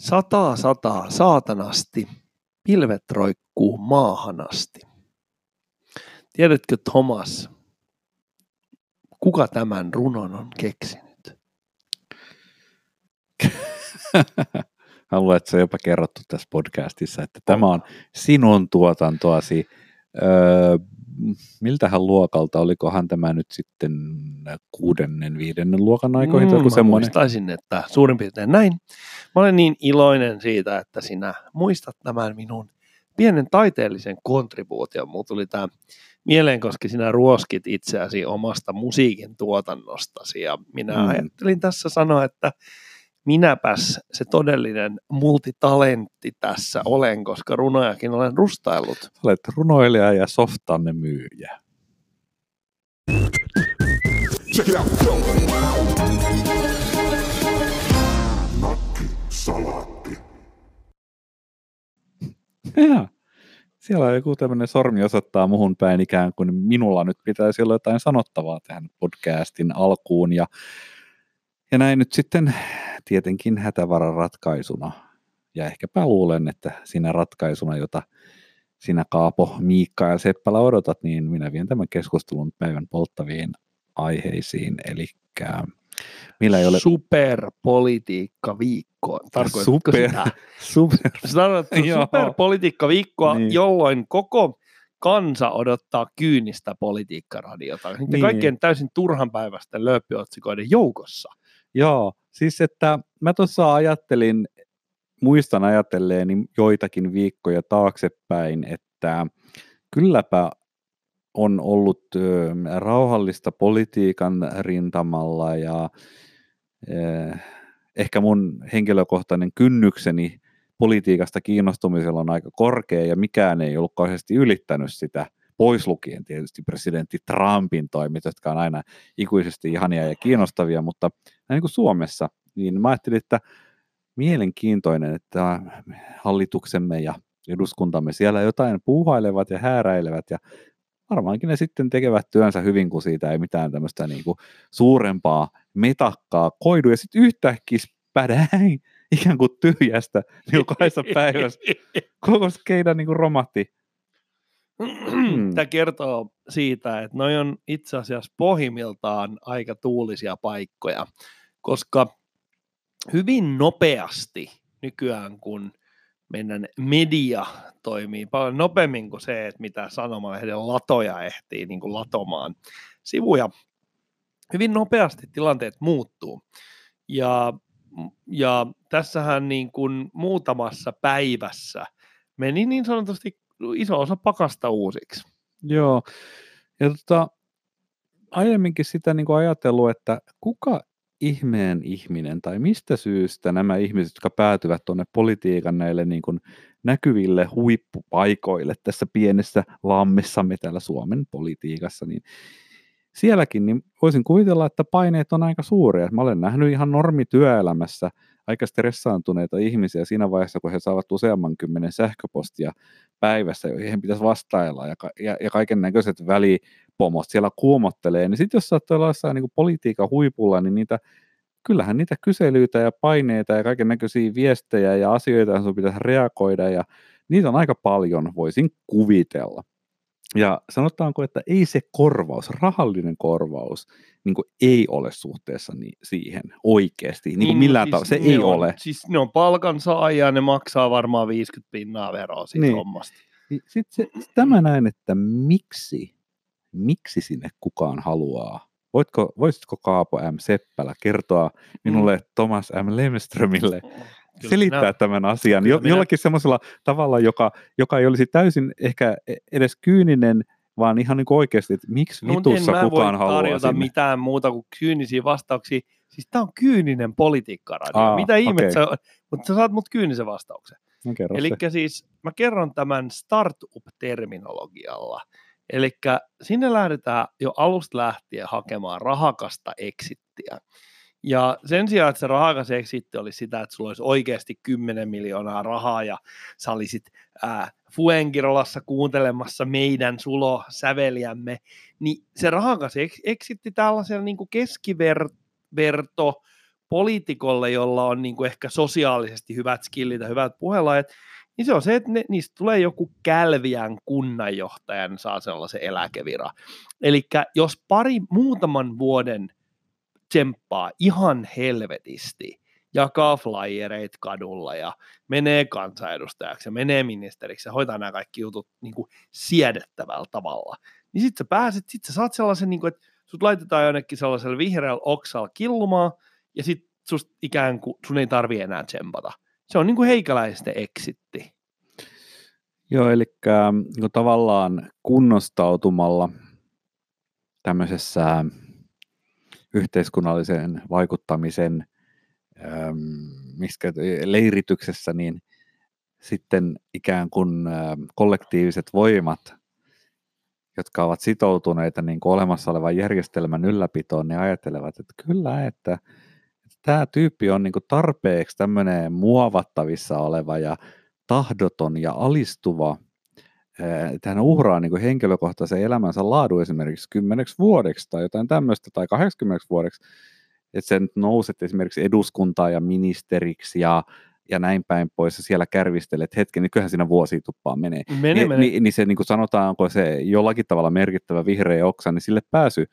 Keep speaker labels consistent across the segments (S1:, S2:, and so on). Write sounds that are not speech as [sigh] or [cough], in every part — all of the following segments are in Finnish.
S1: Sataa sataa saatanasti, pilvet roikkuu maahanasti. Tiedätkö Thomas, kuka tämän runon on keksinyt? [laughs]
S2: Haluan, että se on jopa kerrottu tässä podcastissa, että tämä on sinun tuotantoasi. Öö, miltähän luokalta, olikohan tämä nyt sitten kuudennen, viidennen luokan aikoihin?
S1: Mm, mä
S2: semmoinen?
S1: muistaisin, että suurin piirtein näin. Mä olen niin iloinen siitä, että sinä muistat tämän minun pienen taiteellisen kontribuution. Mulla tuli tämä mieleen, koska sinä ruoskit itseäsi omasta musiikin tuotannostasi ja minä mm. ajattelin tässä sanoa, että minäpäs se todellinen multitalentti tässä olen, koska runojakin olen rustaillut.
S2: Olet runoilija ja softanne myyjä. Check it out. Ja, siellä on joku tämmöinen sormi osoittaa muhun päin ikään kuin minulla nyt pitäisi olla jotain sanottavaa tähän podcastin alkuun. Ja, ja näin nyt sitten tietenkin hätävaran ratkaisuna. Ja ehkäpä luulen, että siinä ratkaisuna, jota sinä Kaapo, Miikka ja Seppälä odotat, niin minä vien tämän keskustelun päivän polttaviin aiheisiin. Eli
S1: millä ei ole... Superpolitiikka viikko. Tarkoitatko
S2: super,
S1: sitä? [laughs]
S2: Super.
S1: superpolitiikka viikkoa, niin. jolloin koko kansa odottaa kyynistä politiikkaradiota. Niiden niin. kaikkien täysin turhan päivästä lööppiotsikoiden joukossa.
S2: Joo, siis että mä tuossa ajattelin, muistan ajatelleeni joitakin viikkoja taaksepäin, että kylläpä on ollut rauhallista politiikan rintamalla ja ehkä mun henkilökohtainen kynnykseni politiikasta kiinnostumisella on aika korkea ja mikään ei ollut kauheasti ylittänyt sitä, pois lukien tietysti presidentti Trumpin toimit, jotka on aina ikuisesti ihania ja kiinnostavia, mutta niin kuin Suomessa, niin mä ajattelin, että mielenkiintoinen, että hallituksemme ja eduskuntamme siellä jotain puuhailevat ja hääräilevät ja varmaankin ne sitten tekevät työnsä hyvin, kun siitä ei mitään tämmöistä niin kuin suurempaa metakkaa koidu ja sitten yhtäkkiä spädäin [laughs] ikään kuin tyhjästä kahdessa päivässä koko skeida niin kuin romahti. [clears throat]
S1: Tämä kertoo siitä, että noi on itse asiassa pohjimmiltaan aika tuulisia paikkoja, koska hyvin nopeasti nykyään, kun meidän media toimii paljon nopeammin kuin se, että mitä sanomalehden latoja ehtii niin kuin latomaan sivuja. Hyvin nopeasti tilanteet muuttuu. Ja, ja tässähän niin kuin muutamassa päivässä meni niin sanotusti iso osa pakasta uusiksi.
S2: Joo. Ja tota, aiemminkin sitä niin kuin ajatellut, että kuka ihmeen ihminen tai mistä syystä nämä ihmiset, jotka päätyvät tuonne politiikan näille niin kuin näkyville huippupaikoille tässä pienessä lammessamme täällä Suomen politiikassa, niin sielläkin niin voisin kuvitella, että paineet on aika suuria. Mä olen nähnyt ihan normityöelämässä aika stressaantuneita ihmisiä siinä vaiheessa, kun he saavat useamman kymmenen sähköpostia päivässä, joihin pitäisi vastailla ja, ja, ja kaiken näköiset välipomot siellä kuumottelee, niin sitten jos sä oot jossain niin politiikan huipulla, niin niitä, kyllähän niitä kyselyitä ja paineita ja kaiken näköisiä viestejä ja asioita, joihin sun pitäisi reagoida ja niitä on aika paljon, voisin kuvitella. Ja sanotaanko, että ei se korvaus, rahallinen korvaus, niin ei ole suhteessa ni- siihen oikeasti, niin niin, millään siis tavalla, se ei
S1: on,
S2: ole.
S1: Siis ne on palkansaajia, ne maksaa varmaan 50 pinnaa veroa siitä niin. hommasta.
S2: Sitten se, tämä näin, että miksi, miksi sinne kukaan haluaa Voitko, voisitko Kaapo M. Seppälä kertoa minulle mm. Thomas M. Lemströmille Kyllä selittää minä, tämän asian jo, minä, jollakin semmoisella tavalla, joka, joka ei olisi täysin ehkä e, edes kyyninen, vaan ihan niin oikeasti, että miksi no, vitussa en kukaan haluaa tarjota sinne.
S1: mitään muuta kuin kyynisiä vastauksia. Siis tämä on kyyninen politiikkaradio. Aa, Mitä ihmettä okay. mutta sä saat mut kyynisen vastauksen.
S2: No,
S1: Eli siis mä kerron tämän startup-terminologialla. Eli sinne lähdetään jo alusta lähtien hakemaan rahakasta exittiä. Ja sen sijaan, että se rahakas eksitti oli sitä, että sulla olisi oikeasti 10 miljoonaa rahaa ja sä olisit ää, Fuengirolassa kuuntelemassa meidän sulo-säveliämme, niin se rahakas eksitti tällaisen niin keskiverto poliitikolle, jolla on niin ehkä sosiaalisesti hyvät skillit ja hyvät puhelajat, niin se on se, että ne, niistä tulee joku Kälviän kunnanjohtajan saa sellaisen eläkevira. Eli jos pari muutaman vuoden tsemppaa ihan helvetisti, jakaa flyereita kadulla ja menee kansanedustajaksi ja menee ministeriksi ja hoitaa nämä kaikki jutut niin kuin siedettävällä tavalla, niin sitten sä pääset, sit sä saat sellaisen, niin kuin, että sut laitetaan jonnekin sellaisella vihreällä oksalla killumaan ja sitten susta ikään kuin sun ei tarvi enää tsempata. Se on niin kuin heikäläisten eksitti.
S2: Joo, eli niin tavallaan kunnostautumalla tämmöisessä yhteiskunnallisen vaikuttamisen ähm, miskä, leirityksessä, niin sitten ikään kuin äh, kollektiiviset voimat, jotka ovat sitoutuneita niin kuin olemassa olevan järjestelmän ylläpitoon, niin ajattelevat, että kyllä, että, että tämä tyyppi on niin kuin tarpeeksi tämmöinen muovattavissa oleva ja tahdoton ja alistuva, että hän uhraa niin kuin henkilökohtaisen elämänsä laadun esimerkiksi kymmeneksi vuodeksi tai jotain tämmöistä tai 80 vuodeksi, että sen nouset esimerkiksi eduskuntaa ja ministeriksi ja, ja näin päin pois ja siellä kärvistelet hetken, niin kyllähän siinä vuosi tuppaa menee.
S1: Mene,
S2: Ni,
S1: mene.
S2: Niin, niin se niin kuin sanotaanko se jollakin tavalla merkittävä vihreä oksa, niin sille pääsy,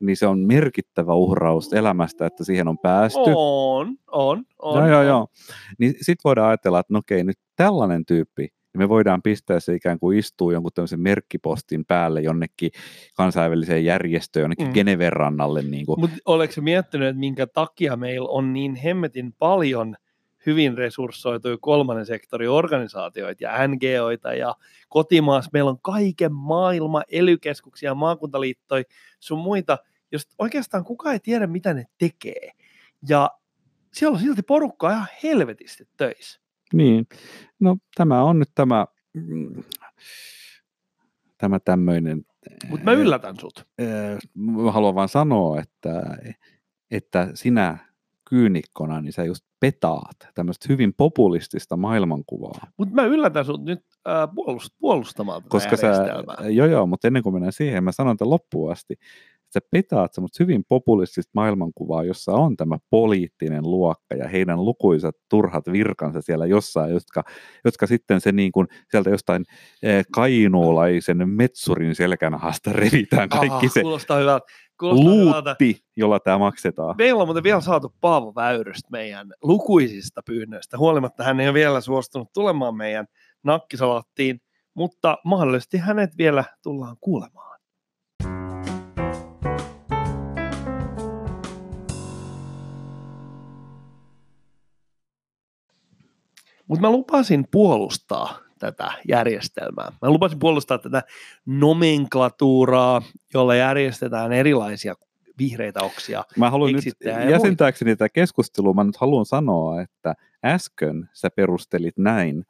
S2: niin se on merkittävä uhraus elämästä, että siihen on päästy.
S1: On, on, on.
S2: Joo, joo, joo. Niin sitten voidaan ajatella, että no okei, nyt tällainen tyyppi, me voidaan pistää se ikään kuin istuu jonkun tämmöisen merkkipostin päälle jonnekin kansainväliseen järjestöön, jonnekin
S1: Mm.
S2: Geneven rannalle. Niin kuin.
S1: Mutta oletko miettinyt, että minkä takia meillä on niin hemmetin paljon hyvin resurssoituja kolmannen sektorin organisaatioita ja NGOita ja kotimaassa meillä on kaiken maailman elykeskuksia, maakuntaliittoja, sun muita, jos oikeastaan kukaan ei tiedä, mitä ne tekee. Ja siellä on silti porukkaa ihan helvetisti töissä.
S2: Niin, no tämä on nyt tämä, mm, tämä tämmöinen.
S1: Mutta mä yllätän sut.
S2: äh, mä haluan vaan sanoa, että, että sinä kyynikkona, niin sä just petaat tämmöistä hyvin populistista maailmankuvaa.
S1: Mutta mä yllätän sut nyt äh, puolust, puolustamaan tätä
S2: Koska sä, joo joo, mutta ennen kuin mennään siihen, mä sanon tämän loppuun asti, sä petaat semmoista hyvin populistista maailmankuvaa, jossa on tämä poliittinen luokka ja heidän lukuisat turhat virkansa siellä jossain, jotka, jotka sitten se niin kuin sieltä jostain eh, kainuulaisen metsurin selkänahasta revitään kaikki
S1: Ah,
S2: se
S1: Kuulostaa hyvältä. Kuulostaa hyvältä.
S2: luutti, jolla tämä maksetaan.
S1: Meillä on muuten vielä saatu Paavo Väyrystä meidän lukuisista pyynnöistä. Huolimatta hän ei ole vielä suostunut tulemaan meidän nakkisalattiin, mutta mahdollisesti hänet vielä tullaan kuulemaan. Mutta mä lupasin puolustaa tätä järjestelmää. Mä lupasin puolustaa tätä nomenklatuuraa, jolla järjestetään erilaisia vihreitä oksia.
S2: Mä haluan nyt
S1: ja
S2: jäsentääkseni tätä keskustelua, mä nyt haluan sanoa, että äsken sä perustelit näin,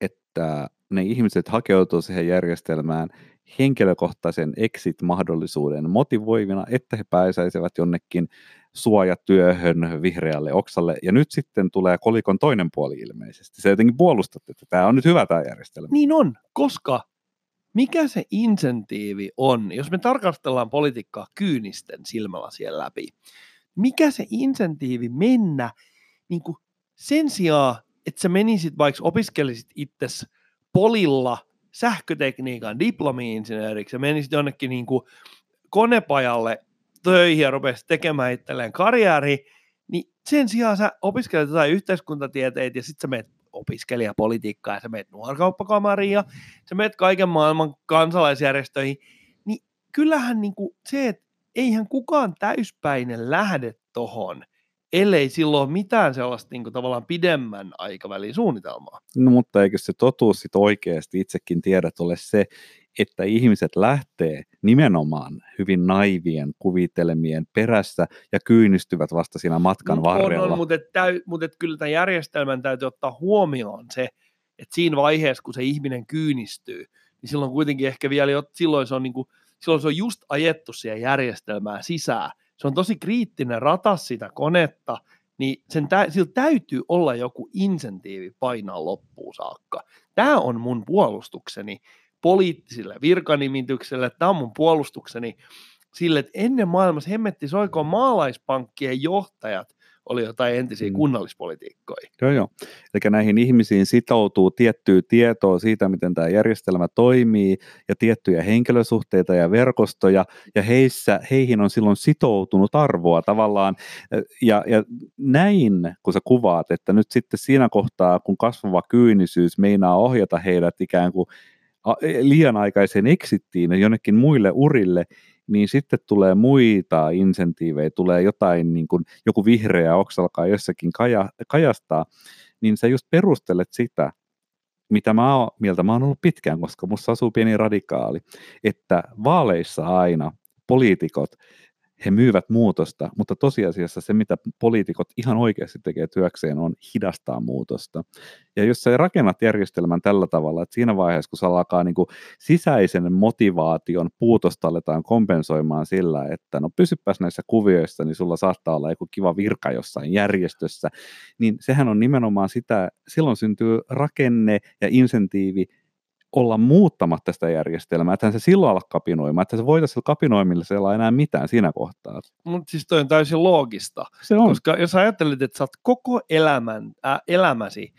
S2: että ne ihmiset hakeutuu siihen järjestelmään henkilökohtaisen exit-mahdollisuuden motivoivina, että he pääsäisivät jonnekin suojatyöhön vihreälle oksalle. Ja nyt sitten tulee kolikon toinen puoli ilmeisesti. Se jotenkin puolustat, että tämä on nyt hyvä tämä järjestelmä.
S1: Niin on, koska mikä se insentiivi on, jos me tarkastellaan politiikkaa kyynisten silmällä siellä läpi, mikä se insentiivi mennä niin kuin sen sijaan, että sä menisit vaikka opiskelisit itses polilla sähkötekniikan diplomi-insinööriksi. Ja menisit jonnekin niin kuin konepajalle töihin ja rupesit tekemään itselleen karjääri, niin sen sijaan sä opiskelet jotain yhteiskuntatieteitä ja sitten sä menet opiskelijapolitiikkaa ja sä menet nuorkauppakamariin ja sä menet kaiken maailman kansalaisjärjestöihin, niin kyllähän niin kuin se, että eihän kukaan täyspäinen lähde tohon, ellei silloin ole mitään sellaista niin kuin tavallaan pidemmän aikavälin suunnitelmaa.
S2: No mutta eikö se totuus sit oikeasti itsekin tiedät ole se, että ihmiset lähtee nimenomaan hyvin naivien kuvitelmien perässä ja kyynistyvät vasta siinä matkan
S1: Mut
S2: varrella.
S1: On, on, mutta, et täy, mutta et kyllä tämän järjestelmän täytyy ottaa huomioon se, että siinä vaiheessa, kun se ihminen kyynistyy, niin silloin kuitenkin ehkä vielä, silloin se on, niin kuin, silloin se on just ajettu siihen järjestelmään sisään. Se on tosi kriittinen ratas sitä konetta, niin sen tä, sillä täytyy olla joku insentiivi painaa loppuun saakka. Tämä on mun puolustukseni poliittisille virkanimitykselle, tämä on mun puolustukseni sille, että ennen maailmassa hemmetti soikoon maalaispankkien johtajat oli jotain entisiä mm. kunnallispolitiikkoja.
S2: Joo, joo. Eli näihin ihmisiin sitoutuu tiettyä tietoa siitä, miten tämä järjestelmä toimii, ja tiettyjä henkilösuhteita ja verkostoja, ja heissä, heihin on silloin sitoutunut arvoa tavallaan. Ja, ja näin, kun sä kuvaat, että nyt sitten siinä kohtaa, kun kasvava kyynisyys meinaa ohjata heidät ikään kuin liian aikaiseen exittiin ja jonnekin muille urille, niin sitten tulee muita insentiivejä, tulee jotain, niin kuin joku vihreä oksa alkaa jossakin kaja, kajastaa, niin sä just perustelet sitä, mitä mä oon, mieltä mä oon ollut pitkään, koska musta asuu pieni radikaali, että vaaleissa aina poliitikot he myyvät muutosta, mutta tosiasiassa se, mitä poliitikot ihan oikeasti tekee työkseen, on hidastaa muutosta. Ja jos sä rakennat järjestelmän tällä tavalla, että siinä vaiheessa, kun se alkaa niin kuin sisäisen motivaation puutosta aletaan kompensoimaan sillä, että no pysypäs näissä kuvioissa, niin sulla saattaa olla joku kiva virka jossain järjestössä, niin sehän on nimenomaan sitä, silloin syntyy rakenne ja insentiivi olla muuttamatta sitä järjestelmää, että se silloin ala kapinoimaan, että se voitaisiin kapinoimisella enää mitään siinä kohtaa.
S1: Mutta siis toi on täysin loogista,
S2: se on.
S1: koska jos ajattelet, että sä oot koko elämän, äh, elämäsi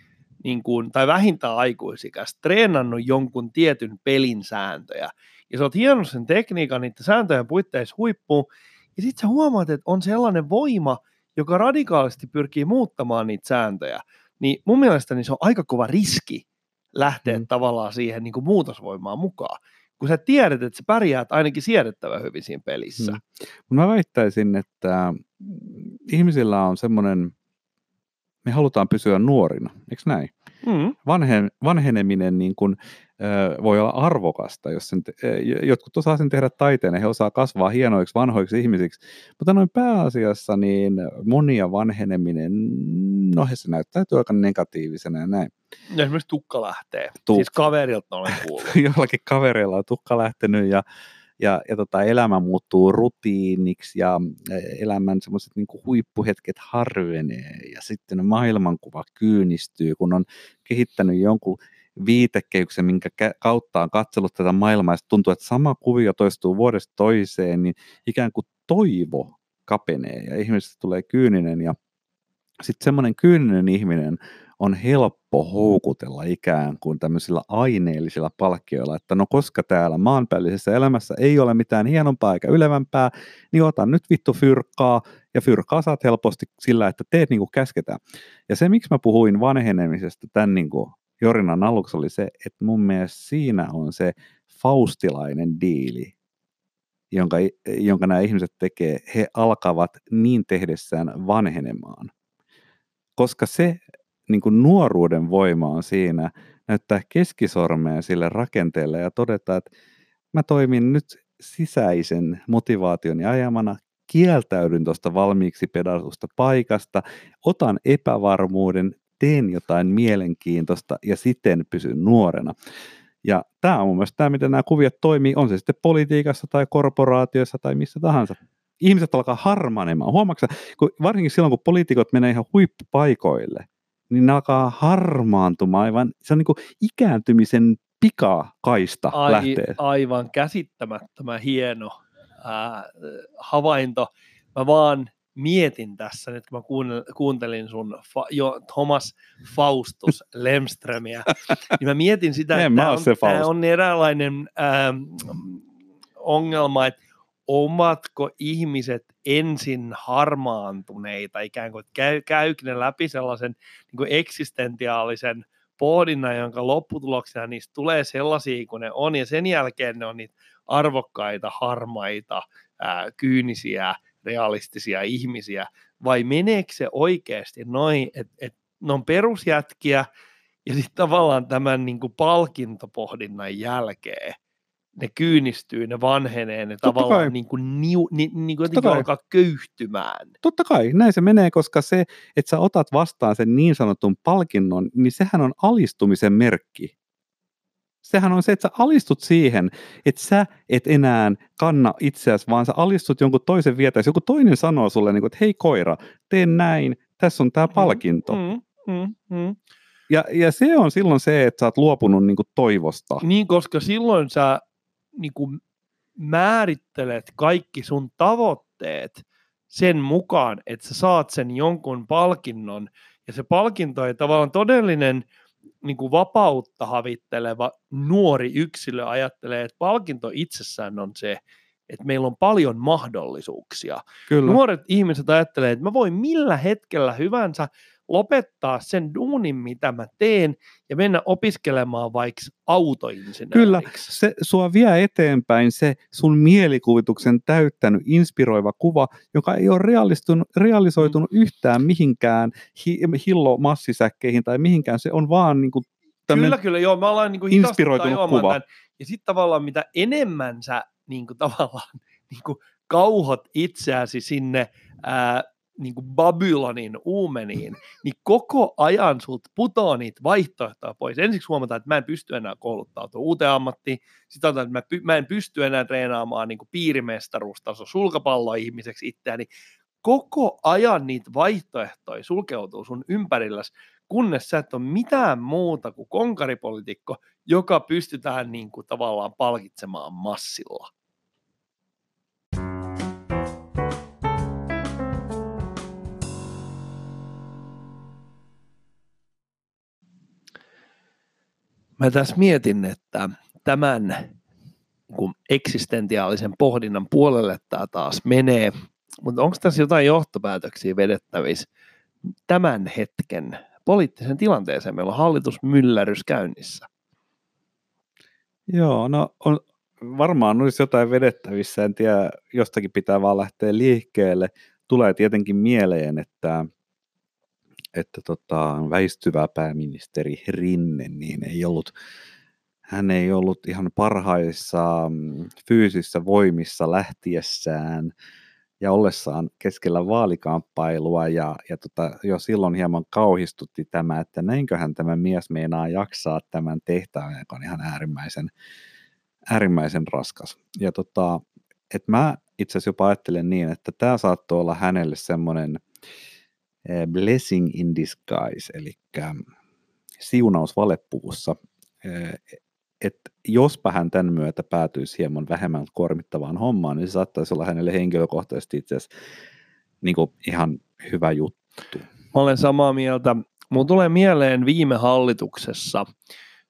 S1: niin kuin, tai vähintään aikuisikäs treenannut jonkun tietyn pelin sääntöjä, ja sä oot hieno sen tekniikan niiden sääntöjen puitteissa huippuun, ja sitten sä huomaat, että on sellainen voima, joka radikaalisti pyrkii muuttamaan niitä sääntöjä, niin mun mielestä se on aika kova riski, lähteä mm. tavallaan siihen niin kuin muutosvoimaan mukaan, kun sä tiedät, että sä pärjäät ainakin siedettävän hyvin siinä pelissä.
S2: Mm. Mä väittäisin, että ihmisillä on semmoinen, me halutaan pysyä nuorina, eikö näin? Mm. Vanhen, vanheneminen niin kuin, äh, voi olla arvokasta, jos sen te- jotkut osaa sen tehdä taiteen ja he osaa kasvaa hienoiksi vanhoiksi ihmisiksi, mutta noin pääasiassa niin monia vanheneminen, no he se näyttäytyy aika negatiivisena ja näin.
S1: Ja esimerkiksi tukka lähtee. Tuk- siis kaverilta olen [laughs] kuullut.
S2: Jollakin kavereilla on tukka lähtenyt ja ja, ja tota, elämä muuttuu rutiiniksi ja elämän semmoiset niin huippuhetket harvenee ja sitten maailmankuva kyynistyy, kun on kehittänyt jonkun viitekehyksen, minkä kautta on katsellut tätä maailmaa ja tuntuu, että sama kuvio toistuu vuodesta toiseen, niin ikään kuin toivo kapenee ja ihmisestä tulee kyyninen ja sitten semmoinen kyyninen ihminen on helppo houkutella ikään kuin tämmöisillä aineellisilla palkkioilla, että no koska täällä maanpäällisessä elämässä ei ole mitään hienompaa eikä ylevämpää, niin otan nyt vittu fyrkkaa, ja fyrkkaa saat helposti sillä, että teet niin kuin käsketään. Ja se, miksi mä puhuin vanhenemisesta tämän niin kuin Jorinan aluksi, oli se, että mun mielestä siinä on se faustilainen diili, jonka, jonka nämä ihmiset tekee, he alkavat niin tehdessään vanhenemaan. Koska se niin kuin nuoruuden voima on siinä näyttää keskisormea sille rakenteelle ja todeta, että mä toimin nyt sisäisen motivaation ja ajamana, kieltäydyn tuosta valmiiksi pedatusta paikasta, otan epävarmuuden, teen jotain mielenkiintoista ja siten pysyn nuorena. Ja tämä on mun mielestä tämä, miten nämä kuviot toimii, on se sitten politiikassa tai korporaatioissa tai missä tahansa. Ihmiset alkaa harmanemaan. Huomaatko, kun varsinkin silloin, kun poliitikot menee ihan huippupaikoille, niin ne alkaa harmaantumaan aivan, se on niin kuin ikääntymisen pikakaista Ai, lähtee.
S1: Aivan käsittämättömän hieno ää, havainto. Mä vaan mietin tässä nyt, kun mä kuuntelin sun fa, jo Thomas Faustus [laughs] Lemströmiä, niin mä mietin sitä, että tämä on, on eräänlainen ää, ongelma, että omatko ihmiset ensin harmaantuneita, ikään kuin käy, käykin ne läpi sellaisen niin kuin eksistentiaalisen pohdinnan, jonka lopputuloksena niistä tulee sellaisia kuin ne on, ja sen jälkeen ne on niitä arvokkaita, harmaita, ää, kyynisiä, realistisia ihmisiä, vai meneekö se oikeasti noin, että et ne on perusjätkiä, ja sitten tavallaan tämän niin kuin palkintopohdinnan jälkeen ne kyynistyy, ne vanhenee, ne Totta tavallaan kai. niin kuin, niu, ni, niin kuin jotenkin alkaa köyhtymään.
S2: Totta kai, näin se menee, koska se, että sä otat vastaan sen niin sanotun palkinnon, niin sehän on alistumisen merkki. Sehän on se, että sä alistut siihen, että sä et enää kanna itseäsi, vaan sä alistut jonkun toisen vietäisi. Joku toinen sanoo sulle, niin kuin, että hei koira, tee näin, tässä on tämä mm, palkinto. Mm, mm, mm. Ja, ja se on silloin se, että sä oot luopunut niin kuin toivosta.
S1: Niin, koska silloin sä niin kuin määrittelet kaikki sun tavoitteet sen mukaan, että sä saat sen jonkun palkinnon, ja se palkinto ei tavallaan todellinen niin kuin vapautta havitteleva nuori yksilö ajattelee, että palkinto itsessään on se, että meillä on paljon mahdollisuuksia. Kyllä. Nuoret ihmiset ajattelee, että mä voin millä hetkellä hyvänsä lopettaa sen duunin, mitä mä teen, ja mennä opiskelemaan vaikka autoinsinööriksi.
S2: Kyllä, se sua vie eteenpäin se sun mielikuvituksen täyttänyt inspiroiva kuva, joka ei ole realisoitunut mm. yhtään mihinkään hi, hillo massisäkkeihin tai mihinkään, se on vaan niin kuin
S1: Kyllä, kyllä, joo, mä ollaan niin kuin inspiroitunut kuva. Tämän. Ja sitten tavallaan mitä enemmän sä niin kuin, [laughs] tavallaan niin kuin, kauhot itseäsi sinne ää, niin kuin Babylonin uumeniin, niin koko ajan sulta putoaa niitä vaihtoehtoja pois. Ensiksi huomataan, että mä en pysty enää kouluttautumaan uuteen ammattiin, sitten että mä, py, mä en pysty enää treenaamaan niin piirimestaruustaso sulkapallo-ihmiseksi itseäni. Koko ajan niitä vaihtoehtoja sulkeutuu sun ympärilläsi, kunnes sä et ole mitään muuta kuin konkaripolitiikko, joka pystytään niin kuin tavallaan palkitsemaan massilla. Mä tässä mietin, että tämän kun eksistentiaalisen pohdinnan puolelle tämä taas menee, mutta onko tässä jotain johtopäätöksiä vedettävissä tämän hetken poliittisen tilanteeseen? Meillä on hallitusmyllärys käynnissä.
S2: Joo, no on, varmaan olisi jotain vedettävissä, en tiedä, jostakin pitää vaan lähteä liikkeelle. Tulee tietenkin mieleen, että että tota, väistyvä pääministeri Rinne, niin ei ollut, hän ei ollut ihan parhaissa mm, fyysisissä voimissa lähtiessään ja ollessaan keskellä vaalikamppailua ja, ja tota, jo silloin hieman kauhistutti tämä, että näinköhän tämä mies meinaa jaksaa tämän tehtävän, joka on ihan äärimmäisen, äärimmäisen raskas. Ja tota, et mä itse asiassa jopa ajattelen niin, että tämä saattoi olla hänelle semmoinen – blessing in disguise, eli siunaus valepuvussa. Eh, että jospa hän tämän myötä päätyisi hieman vähemmän kuormittavaan hommaan, niin se saattaisi olla hänelle henkilökohtaisesti itse asiassa niin ihan hyvä juttu.
S1: Mä olen samaa mieltä. Mun tulee mieleen viime hallituksessa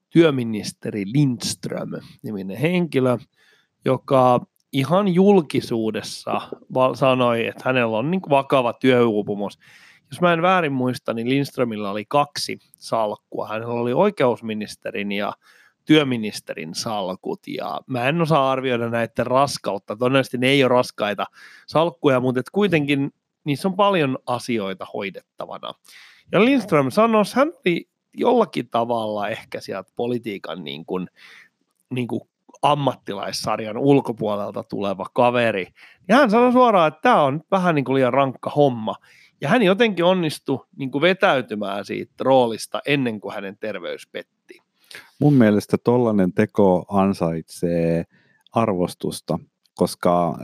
S1: työministeri Lindström, niminen henkilö, joka ihan julkisuudessa sanoi, että hänellä on niin vakava työuupumus jos mä en väärin muista, niin Lindströmillä oli kaksi salkkua. Hänellä oli oikeusministerin ja työministerin salkut, ja mä en osaa arvioida näiden raskautta. Todennäköisesti ne ei ole raskaita salkkuja, mutta kuitenkin niissä on paljon asioita hoidettavana. Ja Lindström sanoi, hän oli jollakin tavalla ehkä sieltä politiikan niin kuin, niin kuin ammattilaissarjan ulkopuolelta tuleva kaveri. Ja hän sanoi suoraan, että tämä on vähän niin kuin liian rankka homma. Ja hän jotenkin onnistui niin kuin vetäytymään siitä roolista ennen kuin hänen terveys petti.
S2: Mun mielestä tollainen teko ansaitsee arvostusta koska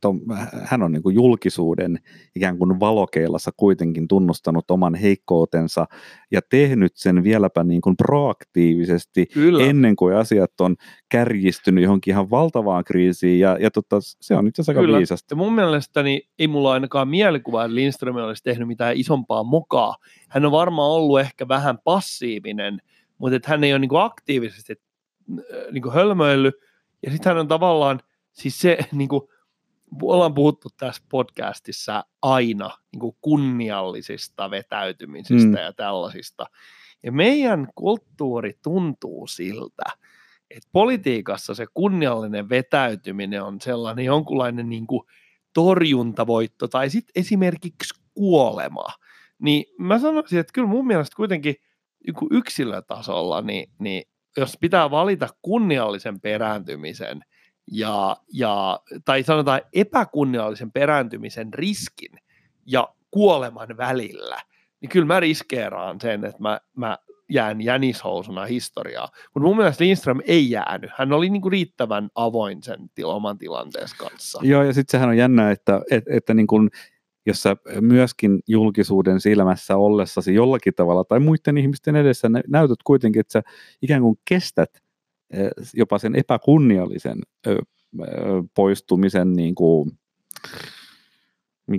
S2: to, hän on niin kuin julkisuuden ikään kuin valokeilassa kuitenkin tunnustanut oman heikkoutensa ja tehnyt sen vieläpä niin kuin proaktiivisesti Kyllä. ennen kuin asiat on kärjistynyt johonkin ihan valtavaan kriisiin ja, ja tota, se on itse asiassa aika viisasta.
S1: Ja mun mielestäni ei mulla ainakaan mielikuva, että Lindström olisi tehnyt mitään isompaa mokaa. Hän on varmaan ollut ehkä vähän passiivinen, mutta että hän ei ole niin kuin aktiivisesti niin kuin hölmöillyt ja sitten hän on tavallaan – siis se, [laughs] niin kuin, ollaan puhuttu tässä podcastissa aina niin kuin kunniallisista vetäytymisistä mm. ja tällaisista. Ja meidän kulttuuri tuntuu siltä, että politiikassa se kunniallinen vetäytyminen on sellainen jonkunlainen niin kuin torjuntavoitto tai sitten esimerkiksi kuolema. Niin mä sanoisin, että kyllä mun mielestä kuitenkin yksilötasolla, niin, niin jos pitää valita kunniallisen perääntymisen – ja, ja, tai sanotaan epäkunniallisen perääntymisen riskin ja kuoleman välillä, niin kyllä mä riskeeraan sen, että mä, mä jään jänishousuna historiaa. Mutta mun mielestä Lindström ei jäänyt. Hän oli niinku riittävän avoin sen til- oman tilanteensa kanssa.
S2: Joo, ja sitten sehän on jännä, että, että, että niin kun, jos sä myöskin julkisuuden silmässä ollessasi jollakin tavalla tai muiden ihmisten edessä näytät kuitenkin, että sä ikään kuin kestät jopa sen epäkunniallisen poistumisen niin kuin,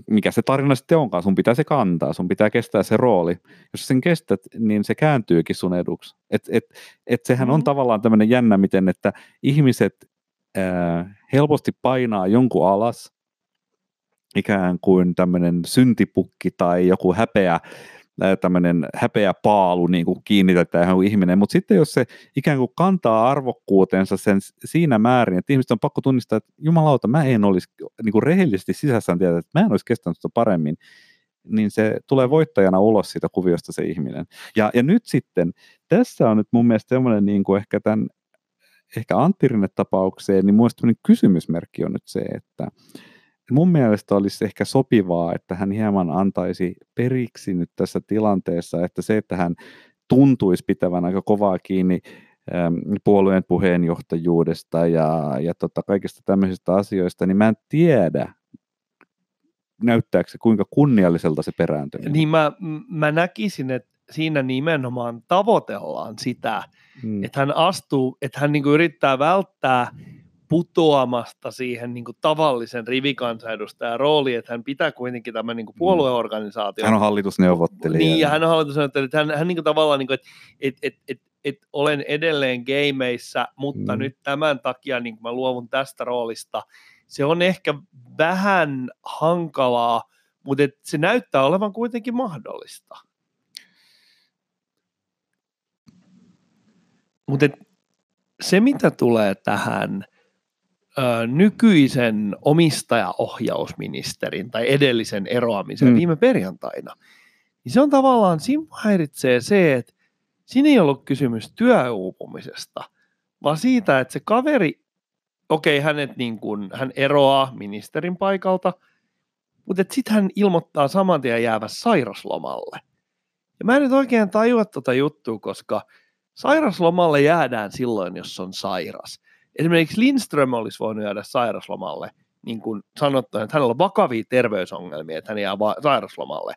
S2: mikä se tarina sitten onkaan, sun pitää se kantaa, sun pitää kestää se rooli. Jos sen kestät, niin se kääntyykin sun eduksi. Et, et, et sehän mm-hmm. on tavallaan tämmöinen jännä, miten että ihmiset ää, helposti painaa jonkun alas, ikään kuin tämmöinen syntipukki tai joku häpeä tämmöinen häpeä paalu niin kuin kiinnitetään johon ihminen, mutta sitten jos se ikään kuin kantaa arvokkuutensa sen siinä määrin, että ihmiset on pakko tunnistaa, että jumalauta, mä en olisi niin kuin rehellisesti sisässään tietää, että mä en olisi kestänyt sitä paremmin, niin se tulee voittajana ulos siitä kuviosta se ihminen. Ja, ja nyt sitten, tässä on nyt mun mielestä semmoinen niin kuin ehkä tämän ehkä Antti tapaukseen, niin mun kysymysmerkki on nyt se, että mun mielestä olisi ehkä sopivaa, että hän hieman antaisi periksi nyt tässä tilanteessa, että se, että hän tuntuisi pitävän aika kovaa kiinni puolueen puheenjohtajuudesta ja, ja tota, kaikista tämmöisistä asioista, niin mä en tiedä, näyttääkö se kuinka kunnialliselta se perääntyminen.
S1: Niin mä, mä näkisin, että siinä nimenomaan tavoitellaan sitä, hmm. että hän astuu, että hän niinku yrittää välttää putoamasta siihen niin kuin tavallisen rivikansanedustajan rooliin, että hän pitää kuitenkin tämän niin kuin mm. puolueorganisaation.
S2: Hän on hallitusneuvottelija.
S1: Niin, ja hän on hallitusneuvottelija. Hän, hän niin kuin tavallaan, niin kuin, että et, et, et, et olen edelleen gameissä, mutta mm. nyt tämän takia niin mä luovun tästä roolista. Se on ehkä vähän hankalaa, mutta et se näyttää olevan kuitenkin mahdollista. Mutta se, mitä tulee tähän – nykyisen omistajaohjausministerin tai edellisen eroamisen mm. viime perjantaina, niin se on tavallaan, siinä häiritsee se, että siinä ei ollut kysymys työuupumisesta, vaan siitä, että se kaveri, okei, okay, hänet niin kuin, hän eroaa ministerin paikalta, mutta sitten hän ilmoittaa saman tien jäävä sairaslomalle. Ja mä en nyt oikein tajua tuota juttua, koska sairaslomalle jäädään silloin, jos on sairas esimerkiksi Lindström olisi voinut jäädä sairaslomalle, niin kuin sanottu, että hänellä on vakavia terveysongelmia, että hän jää va- sairaslomalle.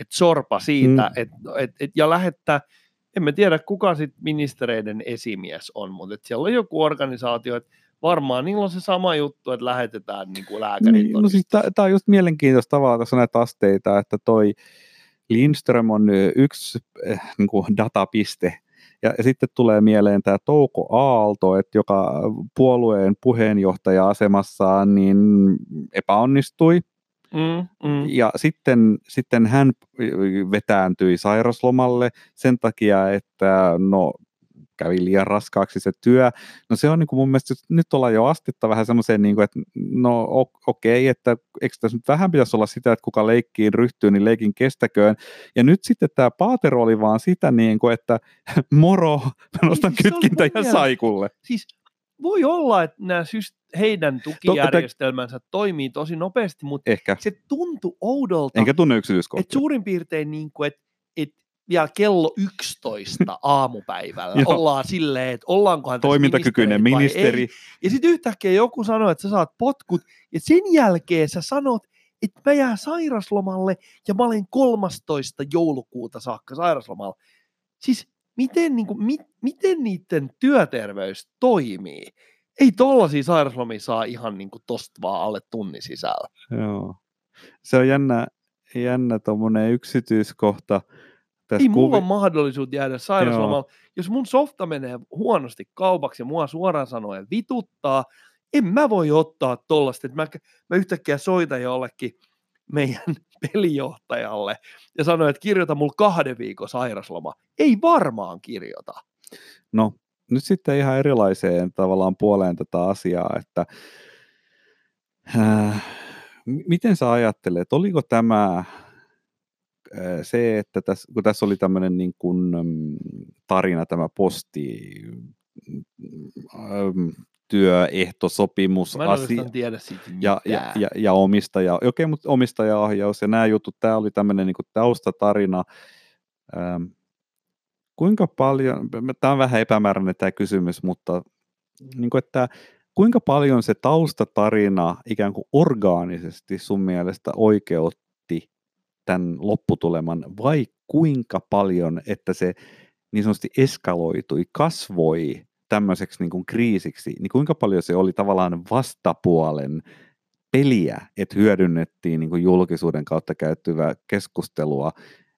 S1: Että sorpa siitä, mm. et, et, et, ja lähettää, emme tiedä kuka sitten ministereiden esimies on, mutta et siellä on joku organisaatio, että varmaan niillä on se sama juttu, että lähetetään niin kuin lääkärit. Niin,
S2: no siis tämä on just mielenkiintoista tavalla, tässä on näitä asteita, että toi Lindström on yksi eh, niin kuin datapiste, ja, ja sitten tulee mieleen tämä Touko Aalto, että joka puolueen puheenjohtaja-asemassaan niin epäonnistui. Mm, mm. Ja sitten, sitten hän vetääntyi sairaslomalle sen takia, että no kävi liian raskaaksi se työ. No se on niin kuin mun mielestä, nyt ollaan jo astetta vähän semmoiseen, niin kuin, että no okei, okay, että eikö tässä nyt vähän pitäisi olla sitä, että kuka leikkiin ryhtyy, niin leikin kestäköön. Ja nyt sitten tämä Paatero oli vaan sitä, niin kuin, että [laughs] moro, mä nostan siis kytkintä ja saikulle.
S1: Siis voi olla, että nämä syst- heidän tukijärjestelmänsä toimii tosi nopeasti, mutta Ehkä. se tuntui oudolta.
S2: Enkä tunne yksityiskohtia.
S1: Että suurin piirtein, niin kuin, että, että vielä kello 11 [laughs] aamupäivällä ollaan silleen, että ollaankohan
S2: Toimintakykyinen ministeri. Ei.
S1: Ja sitten yhtäkkiä joku sanoo, että sä saat potkut, ja sen jälkeen sä sanot, että mä jään sairaslomalle, ja mä olen 13. joulukuuta saakka sairaslomalla. Siis miten, niin kuin, mi, miten niiden työterveys toimii? Ei tollaisia sairaslomia saa ihan niin kuin tosta vaan alle tunnin sisällä.
S2: Joo. Se on jännä, jännä tuommoinen yksityiskohta,
S1: tässä Ei mulla kuvi... ole mahdollisuus jäädä sairauslomalle. Jos mun softa menee huonosti kaupaksi ja mua suoraan sanoen vituttaa, en mä voi ottaa tollasta, että mä, mä yhtäkkiä soitan jollekin meidän [laughs] pelijohtajalle ja sanoin, että kirjoita mulla kahden viikon sairasloma. Ei varmaan kirjoita.
S2: No, nyt sitten ihan erilaiseen tavallaan puoleen tätä asiaa, että äh, miten sä ajattelet, oliko tämä se, että tässä, kun tässä oli tämmöinen niin kuin, tarina, tämä posti, työehtosopimus
S1: asia, tiedä
S2: ja, ja, ja, ja, omistaja, okei, mutta omistajaohjaus ja nämä jutut, tämä oli tämmöinen niin kuin taustatarina. Ähm, kuinka paljon, tämä on vähän epämääräinen tämä kysymys, mutta niin kuin, että kuinka paljon se taustatarina ikään kuin orgaanisesti sun mielestä oikeut tämän lopputuleman vai kuinka paljon, että se niin sanotusti eskaloitui, kasvoi tämmöiseksi niin kuin kriisiksi, niin kuinka paljon se oli tavallaan vastapuolen peliä, että hyödynnettiin niin kuin julkisuuden kautta käyttyvää keskustelua,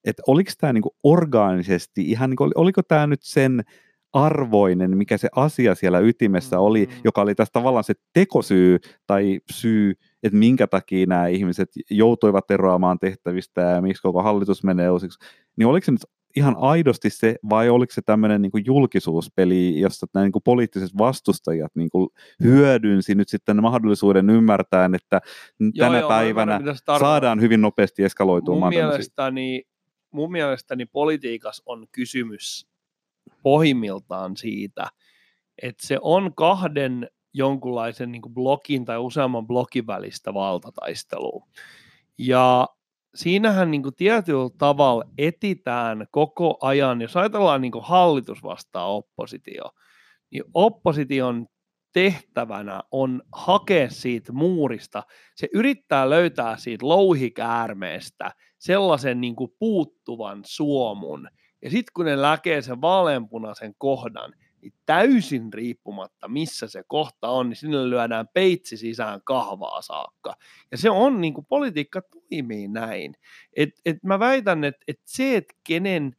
S2: että oliko tämä niin kuin orgaanisesti, ihan niin kuin, oliko tämä nyt sen arvoinen, mikä se asia siellä ytimessä oli, mm-hmm. joka oli tästä tavallaan se tekosyy tai syy, että minkä takia nämä ihmiset joutuivat eroamaan tehtävistä ja miksi koko hallitus menee uusiksi, niin oliko se nyt ihan aidosti se, vai oliko se tämmöinen niin julkisuuspeli, jossa nämä niin poliittiset vastustajat niin kuin hyödynsi nyt sitten mahdollisuuden ymmärtää, että joo, tänä joo, päivänä saadaan hyvin nopeasti eskaloitumaan.
S1: Mun mielestäni, mun mielestäni politiikas on kysymys pohjimmiltaan siitä, että se on kahden jonkunlaisen niin blokin tai useamman blokin välistä valtataistelua. Ja siinähän niin kuin tietyllä tavalla etitään koko ajan, jos ajatellaan niin kuin hallitus vastaa oppositio, niin opposition tehtävänä on hakea siitä muurista, se yrittää löytää siitä louhikäärmeestä sellaisen niin kuin puuttuvan suomun, ja sitten kun ne läkee sen vaaleanpunaisen kohdan, niin täysin riippumatta, missä se kohta on, niin sinne lyödään peitsi sisään kahvaa saakka. Ja se on, niin kuin politiikka toimii näin. Et, et mä väitän, että et se, että kenen,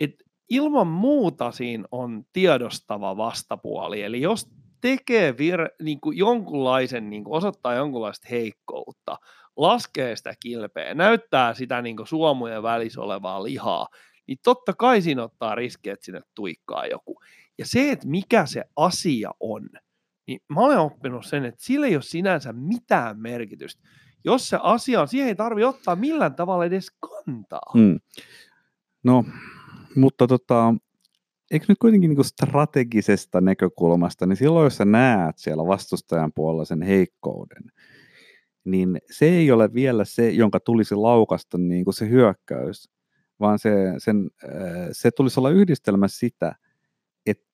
S1: et ilman muuta siinä on tiedostava vastapuoli. Eli jos tekee vir, niin kuin jonkunlaisen, niin kuin osoittaa jonkunlaista heikkoutta, laskee sitä kilpeä, näyttää sitä niin kuin suomujen välissä olevaa lihaa, niin totta kai siinä ottaa riski, että sinne tuikkaa joku. Ja se, että mikä se asia on, niin mä olen oppinut sen, että sillä ei ole sinänsä mitään merkitystä. Jos se asia on, siihen ei tarvitse ottaa millään tavalla edes kantaa. Hmm.
S2: No, mutta tota, eikö nyt kuitenkin niin strategisesta näkökulmasta, niin silloin jos sä näet siellä vastustajan puolella sen heikkouden, niin se ei ole vielä se, jonka tulisi laukasta niin kuin se hyökkäys, vaan se, sen, se tulisi olla yhdistelmä sitä,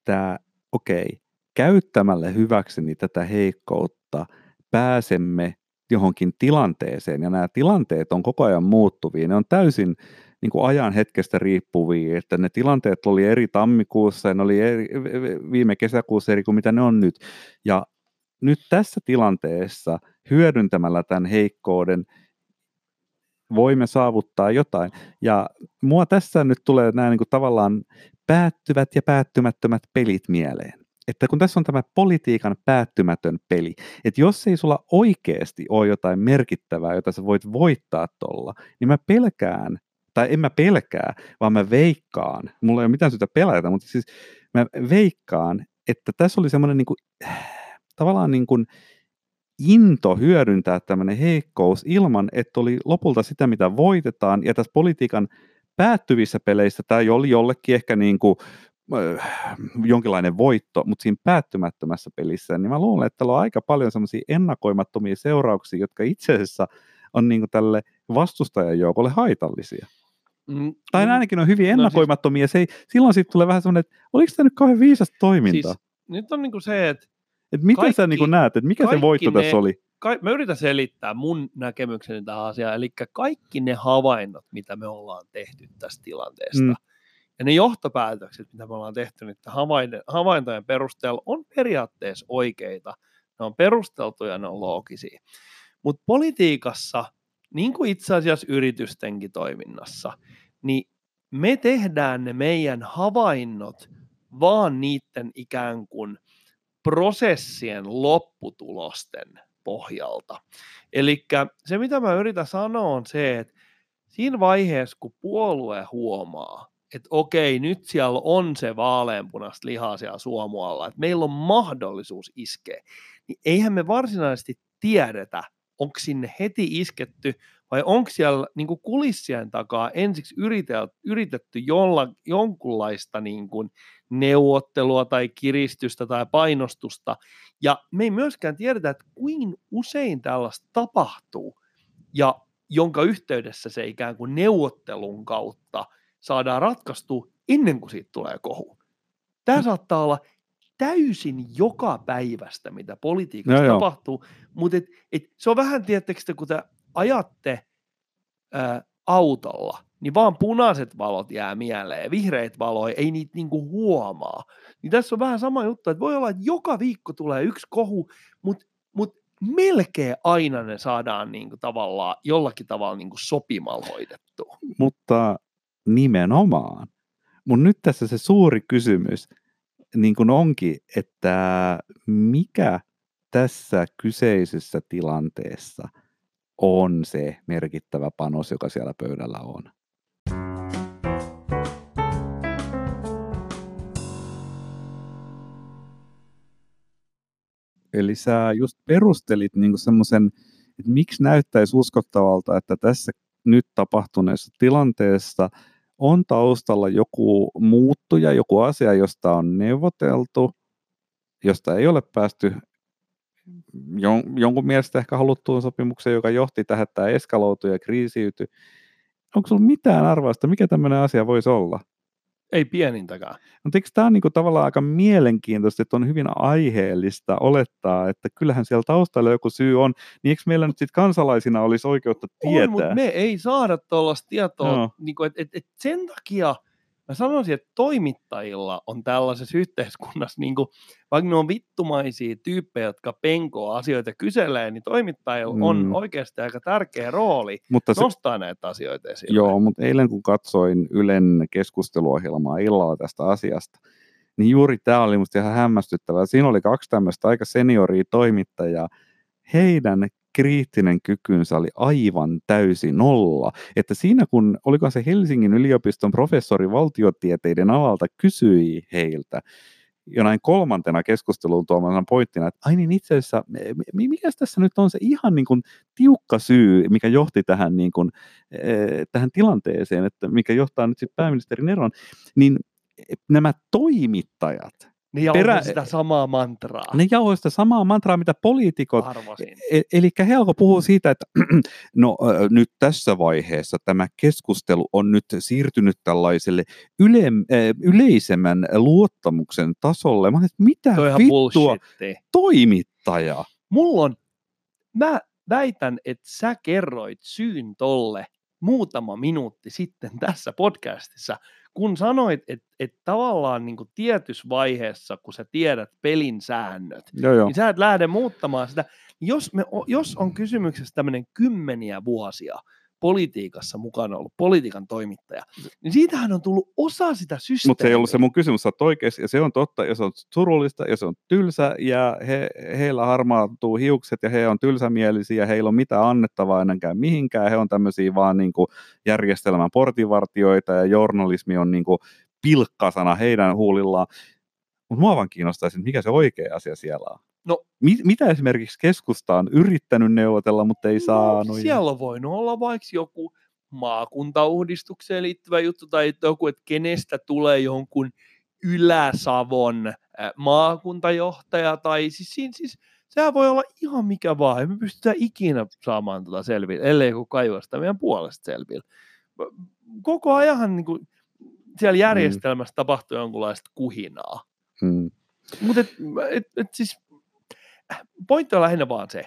S2: että okei, okay, käyttämällä hyväkseni tätä heikkoutta pääsemme johonkin tilanteeseen, ja nämä tilanteet on koko ajan muuttuvia, ne on täysin niin kuin ajan hetkestä riippuvia, että ne tilanteet oli eri tammikuussa ja ne oli eri, viime kesäkuussa eri kuin mitä ne on nyt. Ja nyt tässä tilanteessa hyödyntämällä tämän heikkouden voimme saavuttaa jotain. Ja mua tässä nyt tulee nämä niin kuin tavallaan päättyvät ja päättymättömät pelit mieleen. Että kun tässä on tämä politiikan päättymätön peli, että jos ei sulla oikeasti ole jotain merkittävää, jota sä voit voittaa tuolla, niin mä pelkään, tai en mä pelkää, vaan mä veikkaan, mulla ei ole mitään syytä pelätä, mutta siis mä veikkaan, että tässä oli semmoinen niin kuin, tavallaan niin kuin, into hyödyntää tämmöinen heikkous ilman, että oli lopulta sitä, mitä voitetaan. Ja tässä politiikan päättyvissä peleissä tämä oli jollekin ehkä niin kuin, äh, jonkinlainen voitto, mutta siinä päättymättömässä pelissä, niin mä luulen, että täällä on aika paljon semmoisia ennakoimattomia seurauksia, jotka itse asiassa on niin kuin tälle vastustajan joukolle haitallisia. Mm, tai mm, ainakin on hyvin ennakoimattomia. No siis, se ei, silloin siitä tulee vähän semmoinen, että oliko tämä nyt kauhean viisasta toimintaa? Siis,
S1: nyt on niin kuin se, että
S2: et miten kaikki, sä niin näet, että mikä se voitto ne, tässä oli?
S1: Ka- mä yritän selittää mun näkemykseni tähän asiaan, eli kaikki ne havainnot, mitä me ollaan tehty tästä tilanteesta, mm. ja ne johtopäätökset, mitä me ollaan tehty nyt havaintojen perusteella, on periaatteessa oikeita, ne on perusteltuja, ne on loogisia. Mutta politiikassa, niin kuin itse asiassa yritystenkin toiminnassa, niin me tehdään ne meidän havainnot vaan niiden ikään kuin – prosessien lopputulosten pohjalta. Eli se, mitä mä yritän sanoa, on se, että siinä vaiheessa, kun puolue huomaa, että okei, nyt siellä on se vaaleanpunasta lihaa siellä suomualla, että meillä on mahdollisuus iskeä, niin eihän me varsinaisesti tiedetä, onko sinne heti isketty vai onko siellä niin kuin kulissien takaa ensiksi yritetty, yritetty jolla, jonkunlaista niin kuin neuvottelua tai kiristystä tai painostusta. Ja me ei myöskään tiedetä, että kuin usein tällaista tapahtuu ja jonka yhteydessä se ikään kuin neuvottelun kautta saadaan ratkaistua ennen kuin siitä tulee kohu. Tämä mm. saattaa olla täysin joka päivästä, mitä politiikassa no, tapahtuu, mutta et, et, se on vähän, tietysti, kun te ajatte ää, autolla, niin vaan punaiset valot jää mieleen, vihreät valoja, ei niitä niinku huomaa. Niin tässä on vähän sama juttu, että voi olla, että joka viikko tulee yksi kohu, mutta mut melkein aina ne saadaan niin kuin tavallaan jollakin tavalla niin kuin sopimalla hoidettu.
S2: Mutta nimenomaan. Mun nyt tässä se suuri kysymys niin kuin onkin, että mikä tässä kyseisessä tilanteessa on se merkittävä panos, joka siellä pöydällä on. Eli sä just perustelit niin semmoisen, että miksi näyttäisi uskottavalta, että tässä nyt tapahtuneessa tilanteessa on taustalla joku muuttuja, joku asia, josta on neuvoteltu, josta ei ole päästy jon, jonkun mielestä ehkä haluttuun sopimukseen, joka johti tähän, että tämä eskaloutui ja kriisiytyi. Onko sinulla mitään arvausta, mikä tämmöinen asia voisi olla?
S1: Ei pienintäkään.
S2: Mutta eikö tämä on niinku tavallaan aika mielenkiintoista, että on hyvin aiheellista olettaa, että kyllähän siellä taustalla joku syy on, niin eikö meillä nyt sitten kansalaisina olisi oikeutta tietää? On,
S1: mutta me ei saada tuollaista tietoa, no. niinku, että et, et sen takia – mä sanoisin, että toimittajilla on tällaisessa yhteiskunnassa, niin kuin, vaikka ne on vittumaisia tyyppejä, jotka penkoo asioita kyselee, niin toimittajilla mm. on oikeasti aika tärkeä rooli mutta se, nostaa näitä asioita esille.
S2: Joo, mutta eilen kun katsoin Ylen keskusteluohjelmaa illalla tästä asiasta, niin juuri tämä oli musta ihan hämmästyttävää. Siinä oli kaksi tämmöistä aika senioria toimittajaa. Heidän kriittinen kykynsä oli aivan täysin nolla. Että siinä kun, oliko se Helsingin yliopiston professori valtiotieteiden alalta kysyi heiltä, jonain kolmantena keskusteluun tuomana pointtina, että ai niin itse asiassa, mikä tässä nyt on se ihan niin kuin tiukka syy, mikä johti tähän, niin kuin, eh, tähän tilanteeseen, että mikä johtaa nyt sitten pääministerin eron, niin nämä toimittajat,
S1: ne jauhoi perä... sitä samaa mantraa.
S2: Ne jauhoi sitä samaa mantraa, mitä poliitikot. E- eli he alkoi puhua siitä, että [clears throat] no nyt tässä vaiheessa tämä keskustelu on nyt siirtynyt tällaiselle yle, yleisemmän luottamuksen tasolle. Mä että mitä vittua toimittaja?
S1: Mulla on, mä väitän, että sä kerroit syyn tolle muutama minuutti sitten [laughs] tässä podcastissa, kun sanoit, että et tavallaan niin kuin tietyssä vaiheessa, kun sä tiedät pelin säännöt, joo, joo. niin sä et lähde muuttamaan sitä. Jos, me, jos on kysymyksessä tämmöinen kymmeniä vuosia politiikassa mukana ollut politiikan toimittaja, niin siitähän on tullut osa sitä systeemiä.
S2: Mutta se ei ollut se mun kysymys, sä oikeasti, ja se on totta, ja se on surullista, ja se on tylsä, ja he, heillä harmaantuu hiukset, ja he on tylsämielisiä, ja heillä on mitään annettavaa ennenkään mihinkään, he on tämmöisiä vaan niin kuin järjestelmän portinvartioita, ja journalismi on niin kuin pilkkasana heidän huulillaan. Mutta mua vaan kiinnostaisi, mikä se oikea asia siellä on. No, mit, mitä esimerkiksi keskusta on yrittänyt neuvotella, mutta ei no, saanut?
S1: Siellä on voinut olla vaikka joku maakuntauudistukseen liittyvä juttu tai joku, että kenestä tulee jonkun Ylä-Savon maakuntajohtaja tai siis, siis, siis sehän voi olla ihan mikä vaan. Emme pystytä ikinä saamaan tuota selville, ellei joku kaivaa sitä meidän puolesta selville. Koko ajan niin kuin, siellä mm. järjestelmässä mm. tapahtuu jonkunlaista kuhinaa. Mm. Mutta et, et, et siis pointti on lähinnä vaan se,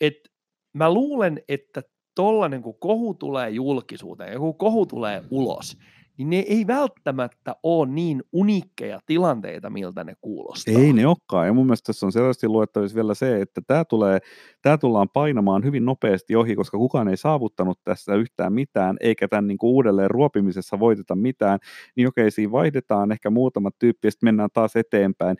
S1: että mä luulen, että tollainen kun kohu tulee julkisuuteen ja kun kohu tulee ulos, niin ne ei välttämättä ole niin unikkeja tilanteita, miltä ne kuulostaa.
S2: Ei ne olekaan, ja mun mielestä tässä on selvästi luettavissa vielä se, että tämä, tulee, tämä tullaan painamaan hyvin nopeasti ohi, koska kukaan ei saavuttanut tässä yhtään mitään, eikä tämän niin kuin uudelleen ruopimisessa voiteta mitään, niin okei, siinä vaihdetaan ehkä muutamat tyyppi, ja sitten mennään taas eteenpäin,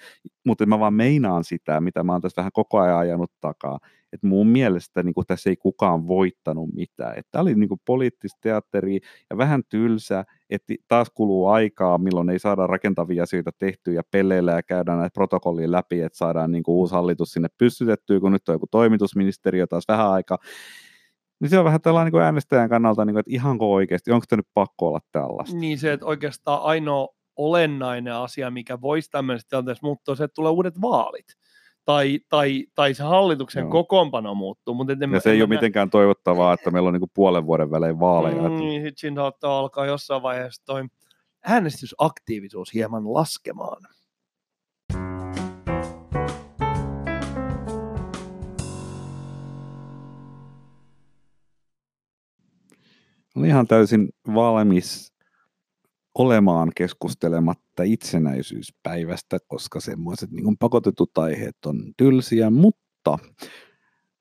S2: mutta mä vaan meinaan sitä, mitä mä oon tässä vähän koko ajan ajanut takaa, että mun mielestä niin kuin tässä ei kukaan voittanut mitään. Tämä oli niin kuin poliittista teatteria ja vähän tylsä, että taas kuluu aikaa, milloin ei saada rakentavia asioita tehtyä ja peleillä ja käydään näitä protokollia läpi, että saadaan niin kuin uusi hallitus sinne pystytettyä, kun nyt on joku toimitusministeriö taas vähän aikaa. Niin se on vähän tällainen niin äänestäjän kannalta, niin kuin, että ihanko oikeasti, onko tämä nyt pakko olla tällaista?
S1: Niin se, että oikeastaan ainoa olennainen asia, mikä voisi tämmöisessä tilanteessa muuttua, se, että tulee uudet vaalit tai, tai, tai se hallituksen Joo. kokoonpano muuttuu. Mutta
S2: ja se ei ole mitenkään toivottavaa, että meillä on niinku puolen vuoden välein vaaleja.
S1: Mm, sitten siinä saattaa alkaa jossain vaiheessa toi äänestysaktiivisuus hieman laskemaan.
S2: Olen ihan täysin valmis olemaan keskustelematta itsenäisyyspäivästä, koska semmoiset niin pakotetut aiheet on tylsiä, mutta